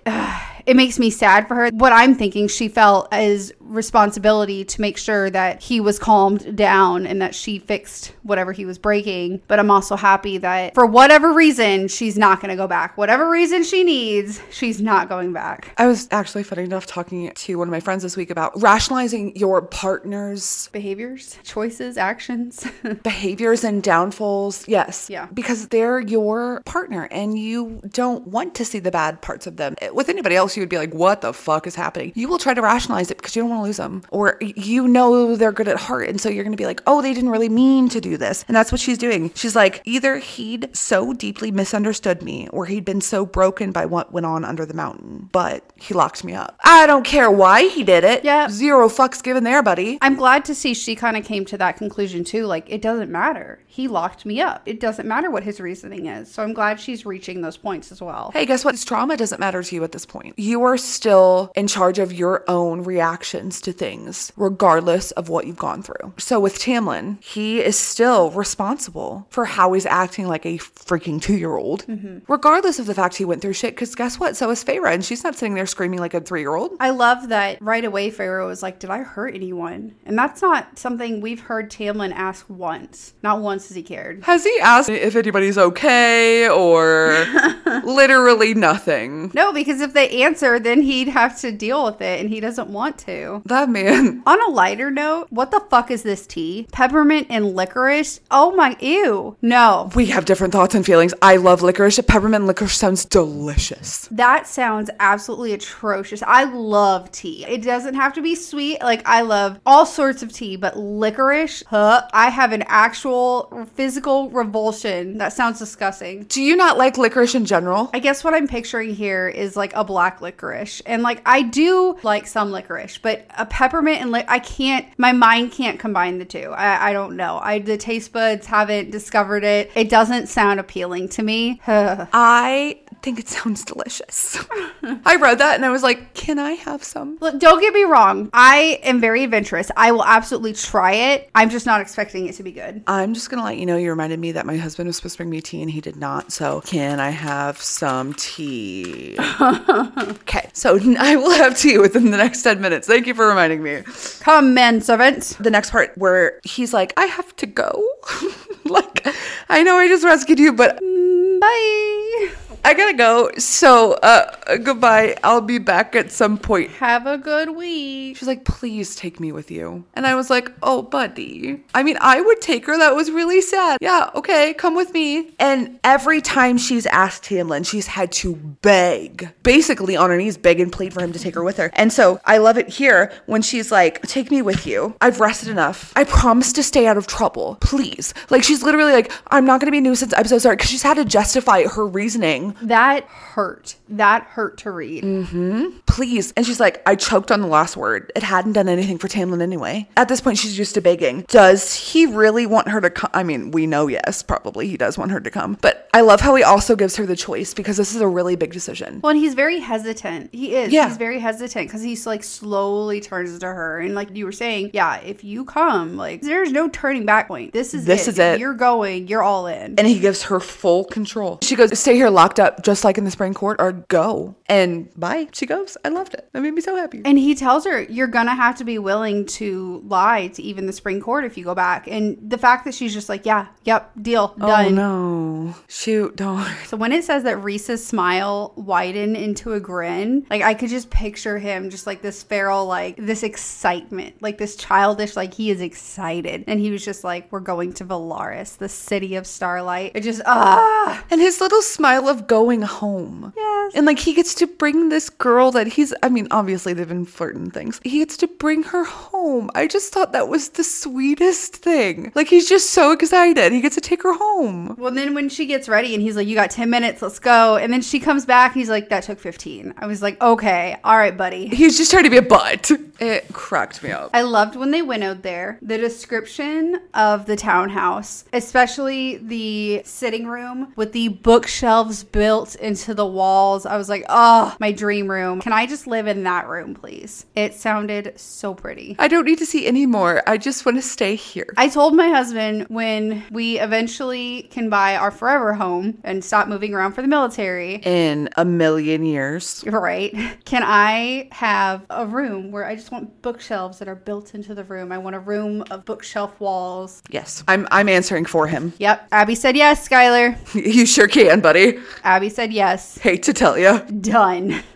it makes me sad for her. What I'm thinking she felt as responsibility to make sure that he was calmed down and that she fixed whatever he was breaking. But I'm also happy that for whatever reason, she's not going to go back. Whatever reason she needs, she's not going back. I was actually funny enough talking to one of my friends this week about rationalizing your partner's Behaviors, choices, actions. [LAUGHS] behaviors and downfalls. Yes. Yeah. Because they're your partner and you don't want to see the bad parts of them. With anybody else, course you would be like, what the fuck is happening? You will try to rationalize it because you don't want to lose them. Or you know they're good at heart. And so you're going to be like, oh, they didn't really mean to do this. And that's what she's doing. She's like, either he'd so deeply misunderstood me or he'd been so broken by what went on under the mountain, but he locked me up. I don't care why he did it. Yeah. Zero fucks given there, buddy. I'm glad to see she kind of came to that conclusion too. Like, it doesn't matter. He locked me up. It doesn't matter what his reasoning is. So I'm glad she's reaching those points as well. Hey, guess what? This trauma doesn't matter to you at this point. You are still in charge of your own reactions to things, regardless of what you've gone through. So with Tamlin, he is still responsible for how he's acting like a freaking two year old, mm-hmm. regardless of the fact he went through shit. Because guess what? So is Feyre, and she's not sitting there screaming like a three year old. I love that right away Feyre was like, Did I hurt anyone? And that's not something we've heard Tamlin ask once. Not once has he cared. Has he asked if anybody's okay or [LAUGHS] literally nothing? No, because if they answer, then he'd have to deal with it, and he doesn't want to. That man. [LAUGHS] On a lighter note, what the fuck is this tea? Peppermint and licorice? Oh my, ew. No. We have different thoughts and feelings. I love licorice. Peppermint licorice sounds delicious. That sounds absolutely atrocious. I love tea. It doesn't have to be sweet. Like, I love all sorts of tea, but licorice, huh? I have an actual physical revulsion. That sounds disgusting. Do you not like licorice in general? I guess what I'm picturing here is like a black licorice. And like I do like some licorice, but a peppermint and li- I can't my mind can't combine the two. I, I don't know. I the taste buds haven't discovered it. It doesn't sound appealing to me. [SIGHS] I think it sounds delicious. [LAUGHS] I read that and I was like, can I have some? Look, don't get me wrong. I am very adventurous. I will absolutely try it. I'm just not expecting it to be good. I'm just gonna let you know you reminded me that my husband was supposed to bring me tea and he did not. So can I have some tea? [LAUGHS] okay, so I will have tea within the next 10 minutes. Thank you for reminding me. Come, men servants. The next part where he's like, I have to go. [LAUGHS] like, I know I just rescued you, but mm, Bye. I gotta go. So, uh, goodbye. I'll be back at some point. Have a good week. She's like, please take me with you. And I was like, oh, buddy. I mean, I would take her. That was really sad. Yeah, okay, come with me. And every time she's asked Tamlin, she's had to beg, basically on her knees, beg and plead for him to take her with her. And so I love it here when she's like, take me with you. I've rested enough. I promise to stay out of trouble. Please. Like, she's literally like, I'm not gonna be a nuisance. I'm so sorry. Cause she's had to justify her reasoning That hurt. That hurt to read. Mm-hmm. please. And she's like, I choked on the last word. It hadn't done anything for Tamlin anyway. At this point, she's used to begging. Does he really want her to come? I mean, we know, yes, probably he does want her to come. But I love how he also gives her the choice because this is a really big decision. Well, and he's very hesitant. He is. Yeah. He's very hesitant because he's like slowly turns to her. And like you were saying, yeah, if you come, like there's no turning back point. This is This it. is it. You're going, you're all in. And he gives her full control. She goes, Stay here locked up, just like in the spring court, or go. And bye. She goes, I loved it. That made me so happy. And he tells her, you're going to have to be willing to lie to even the spring court if you go back. And the fact that she's just like, yeah, yep, deal, done. Oh no. Shoot, don't. So when it says that Rhys's smile widened into a grin, like I could just picture him just like this feral, like this excitement, like this childish, like he is excited. And he was just like, we're going to Velaris, the city of starlight. It just, ah. And his little smile of going home. Yes. And like he gets to bring this girl that he's, I mean, obviously they've been flirting things. He gets to bring her home. I just thought that was the sweetest thing. Like he's just so excited. He gets to take her home. Well, then when she gets ready and he's like, you got 10 minutes, let's go. And then she comes back and he's like, that took 15. I was like, okay, all right, buddy. He's just trying to be a butt. It cracked me up. I loved when they winnowed there. The description of the townhouse, especially the sitting room with the bookshelves built into the walls. I was like, oh, my dream room. Can I just live in that room, please? It sounded so pretty. I don't need to see any more. I just want to stay here. I told my husband when we eventually can buy our forever home and stop moving around for the military. In a million years. Right. Can I have a room where I just want bookshelves that are built into the room? I want a room of bookshelf walls. Yes. I'm I'm answering for him. Yep. Abby said yes, Skylar. [LAUGHS] You sure can, buddy. Abby said yes. Hate to tell you. Done. [LAUGHS]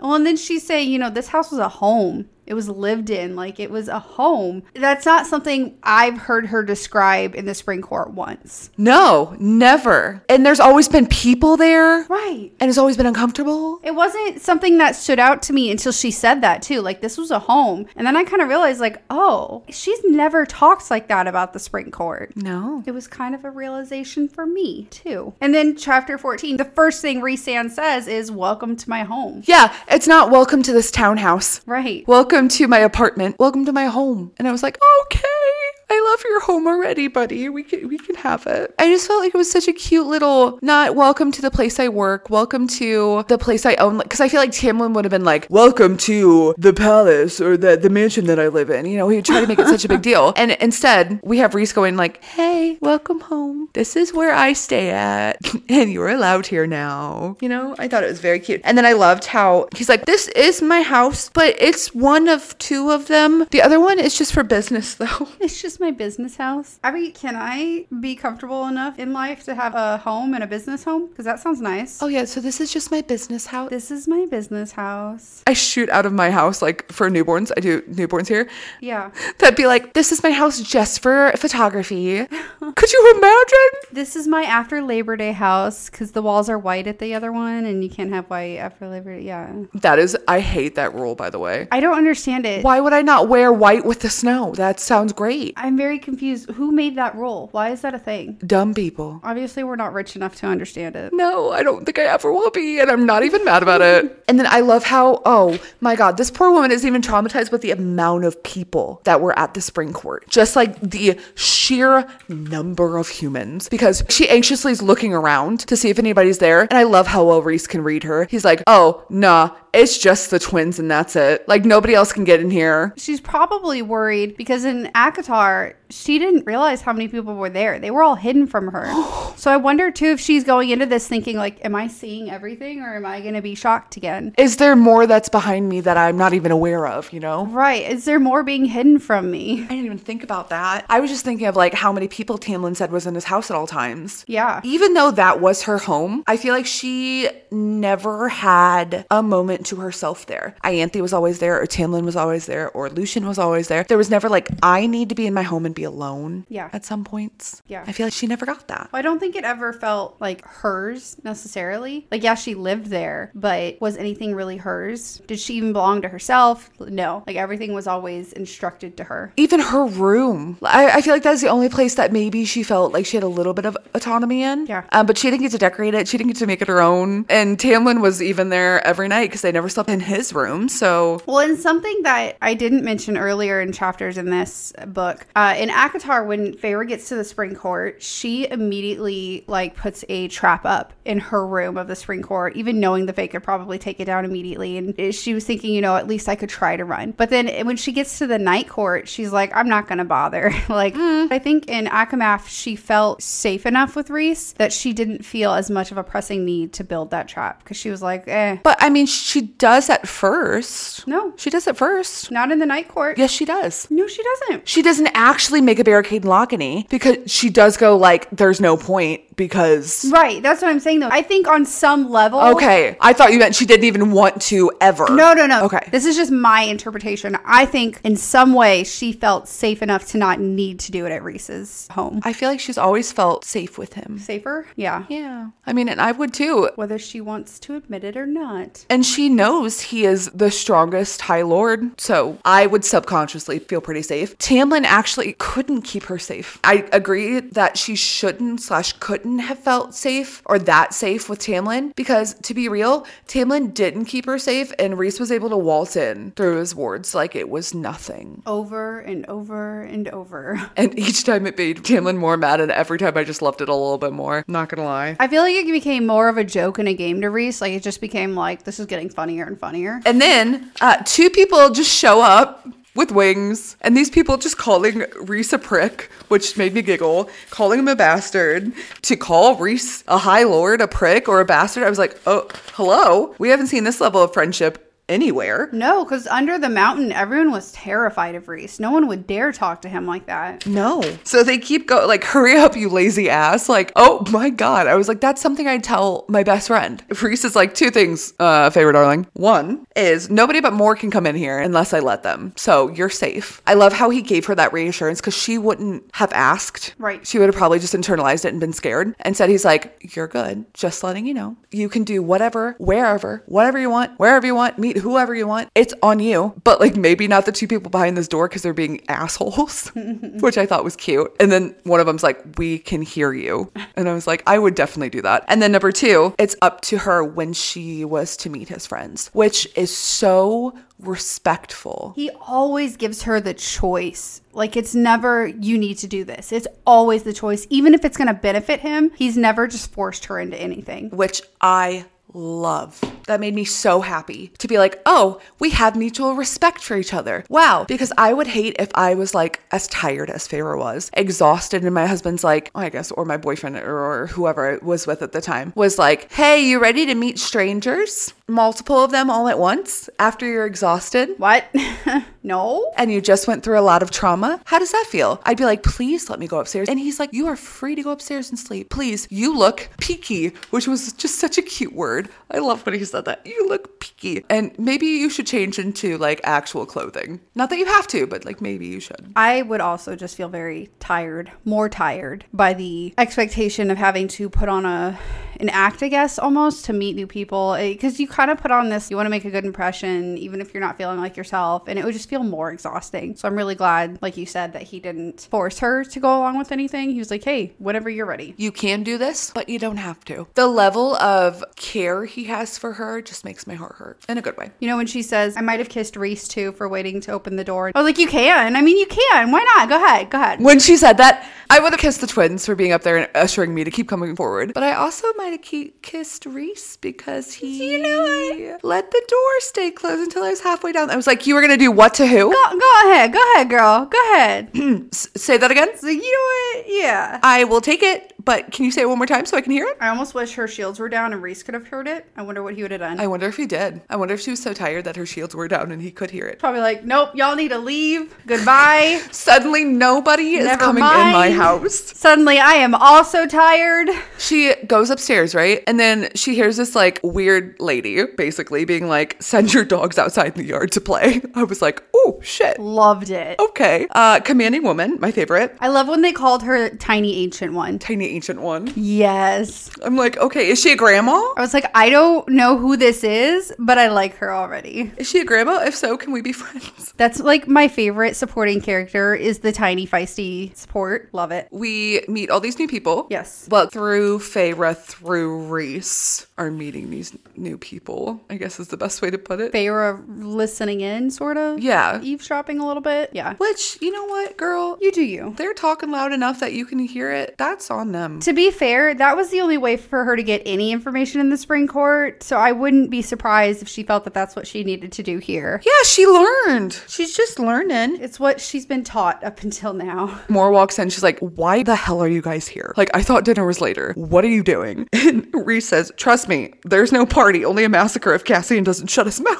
well, and then she's saying, you know, this house was a home. It was lived in, like it was a home. That's not something I've heard her describe in the spring court once. No, never. And there's always been people there. Right. And it's always been uncomfortable. It wasn't something that stood out to me until she said that too. Like this was a home. And then I kind of realized like, oh, she's never talked like that about the spring court. No. It was kind of a realization for me too. And then chapter 14, the first thing Rhysand says is welcome to my home. Yeah, it's not welcome to this townhouse. Right. Welcome to my apartment. Welcome to my home. And I was like, okay. I love your home already, buddy. We can we can have it. I just felt like it was such a cute little not welcome to the place I work, welcome to the place I own. Because I feel like Tamlin would have been like, welcome to the palace or the the mansion that I live in. You know, he would try to make it such a big [LAUGHS] deal. And instead, we have Rhys going like, hey, welcome home. This is where I stay at, [LAUGHS] and you're allowed here now. You know, I thought it was very cute. And then I loved how he's like, this is my house, but it's one of two of them. The other one is just for business, though. [LAUGHS] It's just my business house. I mean, can I be comfortable enough in life to have a home and a business home? Because that sounds nice. Oh yeah, so this is just my business house. This is my business house. I shoot out of my house like for newborns. I do newborns here. Yeah. [LAUGHS] That'd be like, this is my house just for photography. [LAUGHS] Could you imagine? This is my after Labor Day house because the walls are white at the other one and you can't have white after Labor Day. Yeah. That is, I hate that rule, by the way. I don't understand it. Why would I not wear white with the snow? That sounds great. I'm very confused. Who made that rule? Why is that a thing? Dumb people. Obviously, we're not rich enough to understand it. No, I don't think I ever will be, and I'm not even mad about it. [LAUGHS] And then I love how, oh my God, this poor woman is even traumatized with the amount of people that were at the spring court. Just like the sheer number of humans, because she anxiously is looking around to see if anybody's there. And I love how well Rhys can read her. He's like, oh, nah, it's just the twins, and that's it. Like, nobody else can get in here. She's probably worried because in ACOTAR, she didn't realize how many people were there. They were all hidden from her. [GASPS] so I wonder too if she's going into this thinking like, am I seeing everything or am I going to be shocked again? Is there more that's behind me that I'm not even aware of, you know? Right. Is there more being hidden from me? I didn't even think about that. I was just thinking of like how many people Tamlin said was in his house at all times. Yeah. Even though that was her home, I feel like she never had a moment to herself there. Ianthe was always there, or Tamlin was always there, or Lucien was always there. There was never like, I need to be in my home and be alone. Yeah. At some points. Yeah. I feel like she never got that. I don't think it ever felt like hers necessarily. Like, yeah, she lived there, but was anything really hers? Did she even belong to herself? No. Like, everything was always instructed to her. Even her room. I, I feel like that's the only place that maybe she felt like she had a little bit of autonomy in. Yeah. Um, but she didn't get to decorate it. She didn't get to make it her own. And Tamlin was even there every night because they never slept in his room. So Well, and something that I didn't mention earlier in chapters in this book, uh, in ACOTAR, when Feyre gets to the Spring Court, she immediately like puts a trap up in her room of the Spring Court, even knowing the Fae could probably take it down immediately. And she was thinking, you know, at least I could try to run. But then when she gets to the Night Court, she's like, I'm not going to bother. [LAUGHS] like, I think in ACOMAF, she felt safe enough with Rhys that she didn't feel as much of a pressing need to build that trap because she was like, eh. But I mean, she does at first. No. She does at first. Not in the Night Court. Yes, she does. No, she doesn't. She doesn't actually make a barricade in Lockany because she does go like, there's no point because. Right, that's what I'm saying though. I think on some level. Okay, I thought you meant she didn't even want to ever. No, no, no. Okay. This is just my interpretation. I think in some way she felt safe enough to not need to do it at Rhys's home. I feel like she's always felt safe with him. Safer? Yeah. Yeah. I mean, and I would too. Whether she wants to admit it or not. And she knows he is the strongest High Lord, so I would subconsciously feel pretty safe. Tamlin actually couldn't keep her safe. I agree that she shouldn't slash couldn't have felt safe or that safe with Tamlin because to be real, Tamlin didn't keep her safe and Rhys was able to waltz in through his wards like it was nothing. Over and over and over. [LAUGHS] And each time it made Tamlin more mad, and every time I just loved it a little bit more. Not gonna lie. I feel like it became more of a joke in a game to Rhys. Like it just became like this is getting funnier and funnier. And then uh, two people just show up with wings, and these people just calling Rhys a prick, which made me giggle, calling him a bastard. To call Rhys a high lord, a prick, or a bastard, I was like, oh, hello. We haven't seen this level of friendship anywhere. No, because under the mountain, everyone was terrified of Rhys. No one would dare talk to him like that. No. So they keep going, like, hurry up, you lazy ass. Like, oh my God. I was like, that's something I'd tell my best friend. Rhys is like, two things, uh, favorite darling. One is nobody but Mor can come in here unless I let them. So you're safe. I love how he gave her that reassurance because she wouldn't have asked. Right. She would have probably just internalized it and been scared. And said, he's like, you're good. Just letting you know. You can do whatever, wherever, whatever you want, wherever you want, meet whoever you want. It's on you. But like maybe not the two people behind this door because they're being [LAUGHS] assholes, [LAUGHS] which I thought was cute. And then one of them's like, we can hear you. [LAUGHS] And I was like, I would definitely do that. And then number two, it's up to her when she was to meet his friends, which is so respectful. He always gives her the choice. Like it's never you need to do this. It's always the choice. Even if it's going to benefit him, he's never just forced her into anything. which I love. That made me so happy to be like, oh, we have mutual respect for each other. Wow. Because I would hate if I was like as tired as Feyre was, exhausted, and my husband's like, oh, I guess, or my boyfriend or, or whoever I was with at the time was like, hey, you ready to meet strangers? Multiple of them all at once after you're exhausted? What? [LAUGHS] no. and you just went through a lot of trauma, how does that feel? I'd be like, please let me go upstairs. And he's like, you are free to go upstairs and sleep. Please, you look peaky, which was just such a cute word. I love when he said that. You look peaky. And maybe you should change into like actual clothing. Not that you have to, but like maybe you should. I would also just feel very tired, more tired by the expectation of having to put on a an act, I guess, almost to meet new people. Because you kind of put on this, you want to make a good impression, even if you're not feeling like yourself, and it would just feel more exhausting. So I'm really glad, like you said, that he didn't force her to go along with anything. He was like, "Hey, whenever you're ready." You can do this, but you don't have to. The level of care he has for her just makes my heart hurt in a good way. You know, when she says, I might have kissed Rhys too for waiting to open the door. I was like, You can. I mean, you can. Why not? Go ahead. Go ahead. When she said that, I would have kissed the twins for being up there and assuring me to keep coming forward. But I also might have keep, kissed Rhys because he You know what? let the door stay closed until I was halfway down. I was like, You were going to do what to who? Go, go ahead. Go ahead, girl. Go ahead. [CLEARS THROAT] S- say that again. so, you know what? Yeah. I will take it, but can you say it one more time so I can hear it? I almost wish her shields were down and Rhys could have heard it. I wonder what he would have done. I wonder if he did. I wonder if she was so tired that her shields were down and he could hear it. Probably like, Nope, y'all need to leave. Goodbye. [LAUGHS] Suddenly, nobody is Never coming in my house. Suddenly, I am also tired. She goes upstairs, right? And then she hears this like weird lady basically being like, send your dogs outside in the yard to play. [LAUGHS] I was like, oh shit. Loved it. Okay. Uh commanding woman, my favorite. I love when they called her Tiny Ancient One. Tiny ancient one. Yes. I'm like, okay, is she a grandma? I was like, I don't know who this is, but I like her already. Is she a grandma? If so, can we be [LAUGHS] friends? That's like my favorite supporting character is the tiny feisty support. Love it. We meet all these new people. Yes. Well, through Feyre, through Rhys, are meeting these new people, I guess is the best way to put it. Feyre listening in, sort of. Yeah. Eavesdropping a little bit. Yeah. Which, you know what, girl? You do you. They're talking loud enough that you can hear it. That's on them. Um, to be fair, that was the only way for her to get any information in the spring court, so I wouldn't be surprised if she felt that that's what she needed to do here. Yeah, she learned. She's just learning. It's what she's been taught up until now. [LAUGHS] Mor walks in. She's like, Why the hell are you guys here? Like, I thought dinner was later. What are you doing? [LAUGHS] And Rhys says, Trust me, there's no party, only a massacre if Cassian doesn't shut his [LAUGHS] mouth.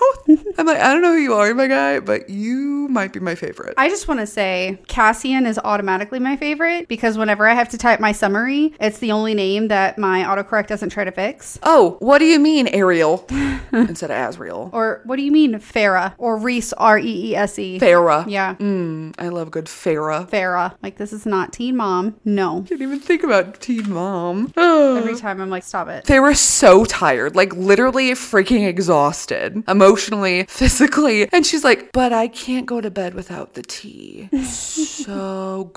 I'm like, I don't know who you are, my guy, but you might be my favorite. I just want to say Cassian is automatically my favorite because whenever I have to type my summary, it's the only name that my autocorrect doesn't try to fix. oh, what do you mean, Ariel? [LAUGHS] Instead of Azriel. Or what do you mean, Farah? Or Reese, R E E S E. Farah. Yeah, Mm, I love good Farah. Farah. Like, this is not Teen Mom. No. Didn't even think about Teen Mom. [SIGHS] Every time I'm like, stop it. They were so tired, like literally freaking exhausted, emotionally, [LAUGHS] physically. And she's like, but I can't go to bed without the tea. [LAUGHS] so,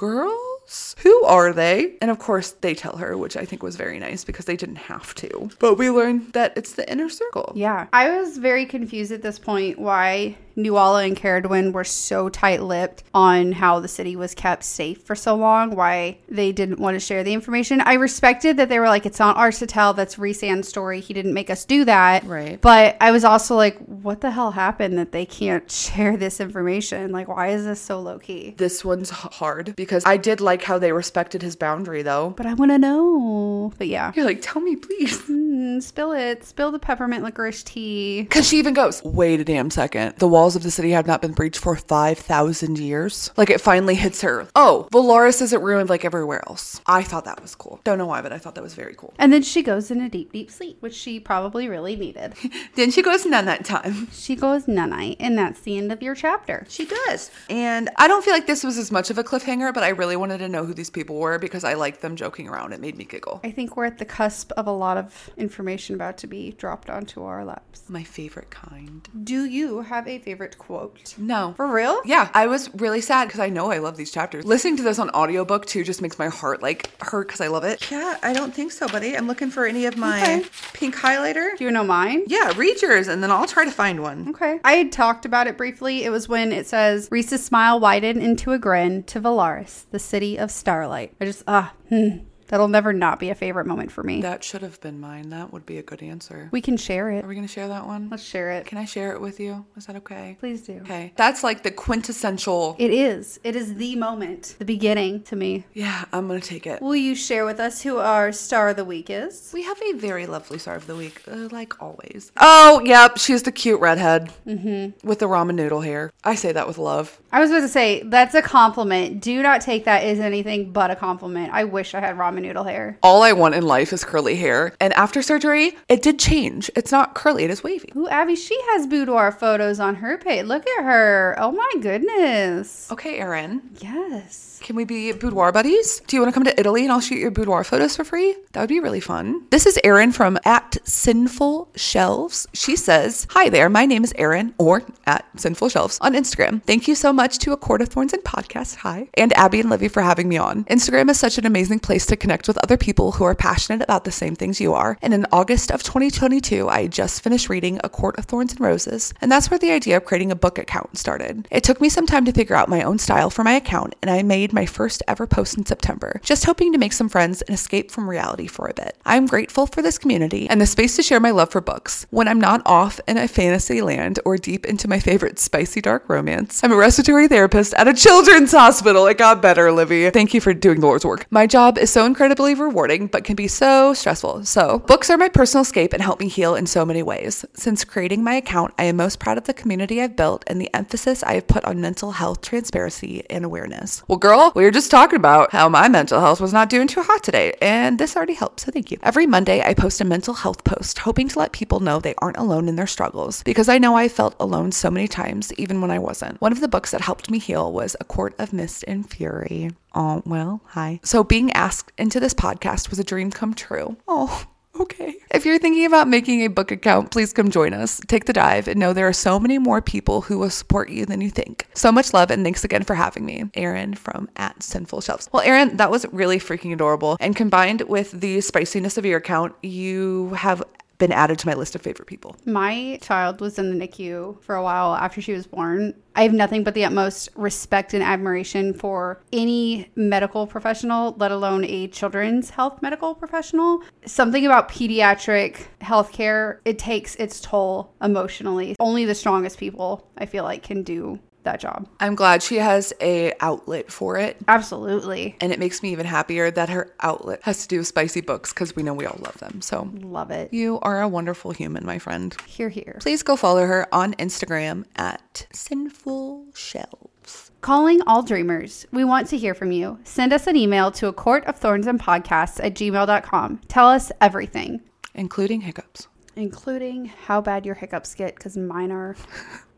girls, who are they? And of course, they tell her, which I think was very nice because they didn't have to. But we learned that it's the inner circle. Yeah. I was very confused at this point why Nuala and Cerridwen were so tight lipped on how the city was kept safe for so long, why they didn't want to share the information. I respected that they were like, it's not ours to tell. That's Rhysand's story. He didn't make us do that. Right. But I was also like, what the hell happened that they can't [LAUGHS] share this information? Like, why is this so low key? This one's hard because I did like how they respected his boundary though. But I want to know. But yeah. You're like, tell me, please. [LAUGHS] Mm, spill it. Spill the peppermint licorice tea. Because she even goes, wait a damn second. The walls of the city have not been breached for 5,000 years. Like it finally hits her. Oh, Velaris isn't ruined like everywhere else. I thought that was cool. Don't know why, but I thought that was very cool. And then she goes in a deep, deep sleep, which she probably really needed. [LAUGHS] Then she goes none that time. she goes nunite, and that's the end of your chapter. She does. And I don't feel like this was as much of a cliffhanger, but I really wanted to know who these people were because I liked them joking around. It made me giggle. I think we're at the cusp of a lot of information about to be dropped onto our laps. My favorite kind. Do you have a favorite quote? No. For real? Yeah, I was really sad because I know I love these chapters. Listening to this on audiobook too just makes my heart like hurt because I love it. Yeah, I don't think so, buddy. I'm looking for any of my Okay. pink highlighter. Do you know mine? Yeah, read yours and then I'll try to find one. Okay. I had talked about it briefly. It was when it says Rhys's smile widened into a grin to Velaris, the city of starlight. I just ah, hmm, that'll never not be a favorite moment for me. That should have been mine. That would be a good answer. we can share it. Are we going to share that one? Let's share it. Can I share it with you? Is that okay? Please do. Okay. That's like the quintessential. It is. It is the moment, the beginning to me. Yeah, I'm going to take it. Will you share with us who our star of the week is? We have a very lovely star of the week, uh, like always. Oh, yep, she's the cute redhead mm-hmm. with the ramen noodle hair. I say that with love. I was about to say that's a compliment. Do not take that as anything but a compliment. I wish I had ramen noodle hair. All I want in life is curly hair, and after surgery, it did change. It's not curly; it is wavy. Ooh, Abby, she has boudoir photos on her page. Look at her. Oh my goodness. Okay, Erin, Yes. Can we be boudoir buddies? Do you want to come to Italy and I'll shoot your boudoir photos for free? That would be really fun. This is Erin from at Sinful Shelves. She says, "Hi there, my name is Erin, or at Sinful Shelves on Instagram. Thank you so much to A Court of Thorns and Podcast. Hi, and Abby and Livy for having me on. Instagram is such an amazing place to connect with other people who are passionate about the same things you are. And in August of 2022, I just finished reading A Court of Thorns and Roses, and that's where the idea of creating a book account started. It took me some time to figure out my own style for my account, and I made my first ever post in September, just hoping to make some friends and escape from reality for a bit. I'm grateful for this community and the space to share my love for books. When I'm not off in a fantasy land or deep into my favorite spicy dark romance, I'm a respiratory therapist at a children's hospital. It got better, Livy. Thank you for doing the Lord's work. My job is so incredibly rewarding, but can be so stressful. So, books are my personal escape and help me heal in so many ways. Since creating my account, I am most proud of the community I've built and the emphasis I have put on mental health transparency and awareness. Well, girl, we were just talking about how my mental health was not doing too hot today, and this already helped, so thank you. Every Monday, I post a mental health post, hoping to let people know they aren't alone in their struggles, because I know I felt alone so many times, even when I wasn't. One of the books that helped me heal was A Court of Mist and Fury. Oh, well, hi. So being asked into this podcast was a dream come true. Oh, Okay. If you're thinking about making a book account, please come join us. Take the dive and know there are so many more people who will support you than you think. So much love and thanks again for having me. Erin from at Sinful Shelves. Well, Erin, that was really freaking adorable. And combined with the spiciness of your account, you have been added to my list of favorite people. My child was in the NICU for a while after she was born. I have nothing but the utmost respect and admiration for any medical professional, let alone a children's health medical professional. Something about pediatric healthcare, it takes its toll emotionally. Only the strongest people, I feel like, can do that job. I'm glad she has a outlet for it. Absolutely. And it makes me even happier that her outlet has to do with spicy books because we know we all love them. So Love it. you are a wonderful human, my friend. Here, here. Please go follow her on Instagram at Sinful Shelves. Calling all dreamers. We want to hear from you. Send us an email to a court of thorns and podcasts at gmail.com. Tell us everything, including hiccups. including how bad your hiccups get, because mine are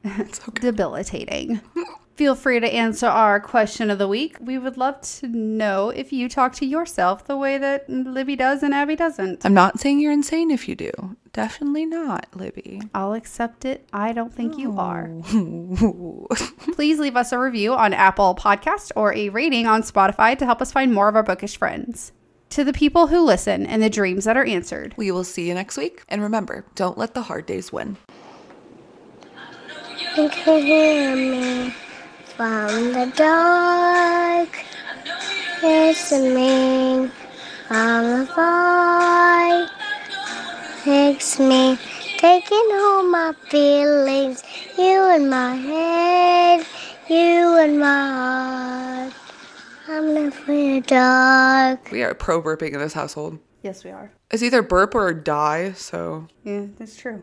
It's okay. debilitating. Feel free to answer our question of the week. We would love to know if you talk to yourself the way that Libby does and Abby doesn't. I'm not saying you're insane if you do. Definitely not, Libby. I'll accept it. I don't think you are. [LAUGHS] Please leave us a review on Apple Podcast or a rating on Spotify to help us find more of our bookish friends. To the people who listen and the dreams that are answered. we will see you next week. And remember, don't let the hard days win. Know you're can hear me from the dark. Listening from afar. Takes me, taking home my feelings. You in my head, you in my heart. I'm afraid of dark. We are pro burping in this household. Yes, we are. It's either burp or die, so Yeah, that's true.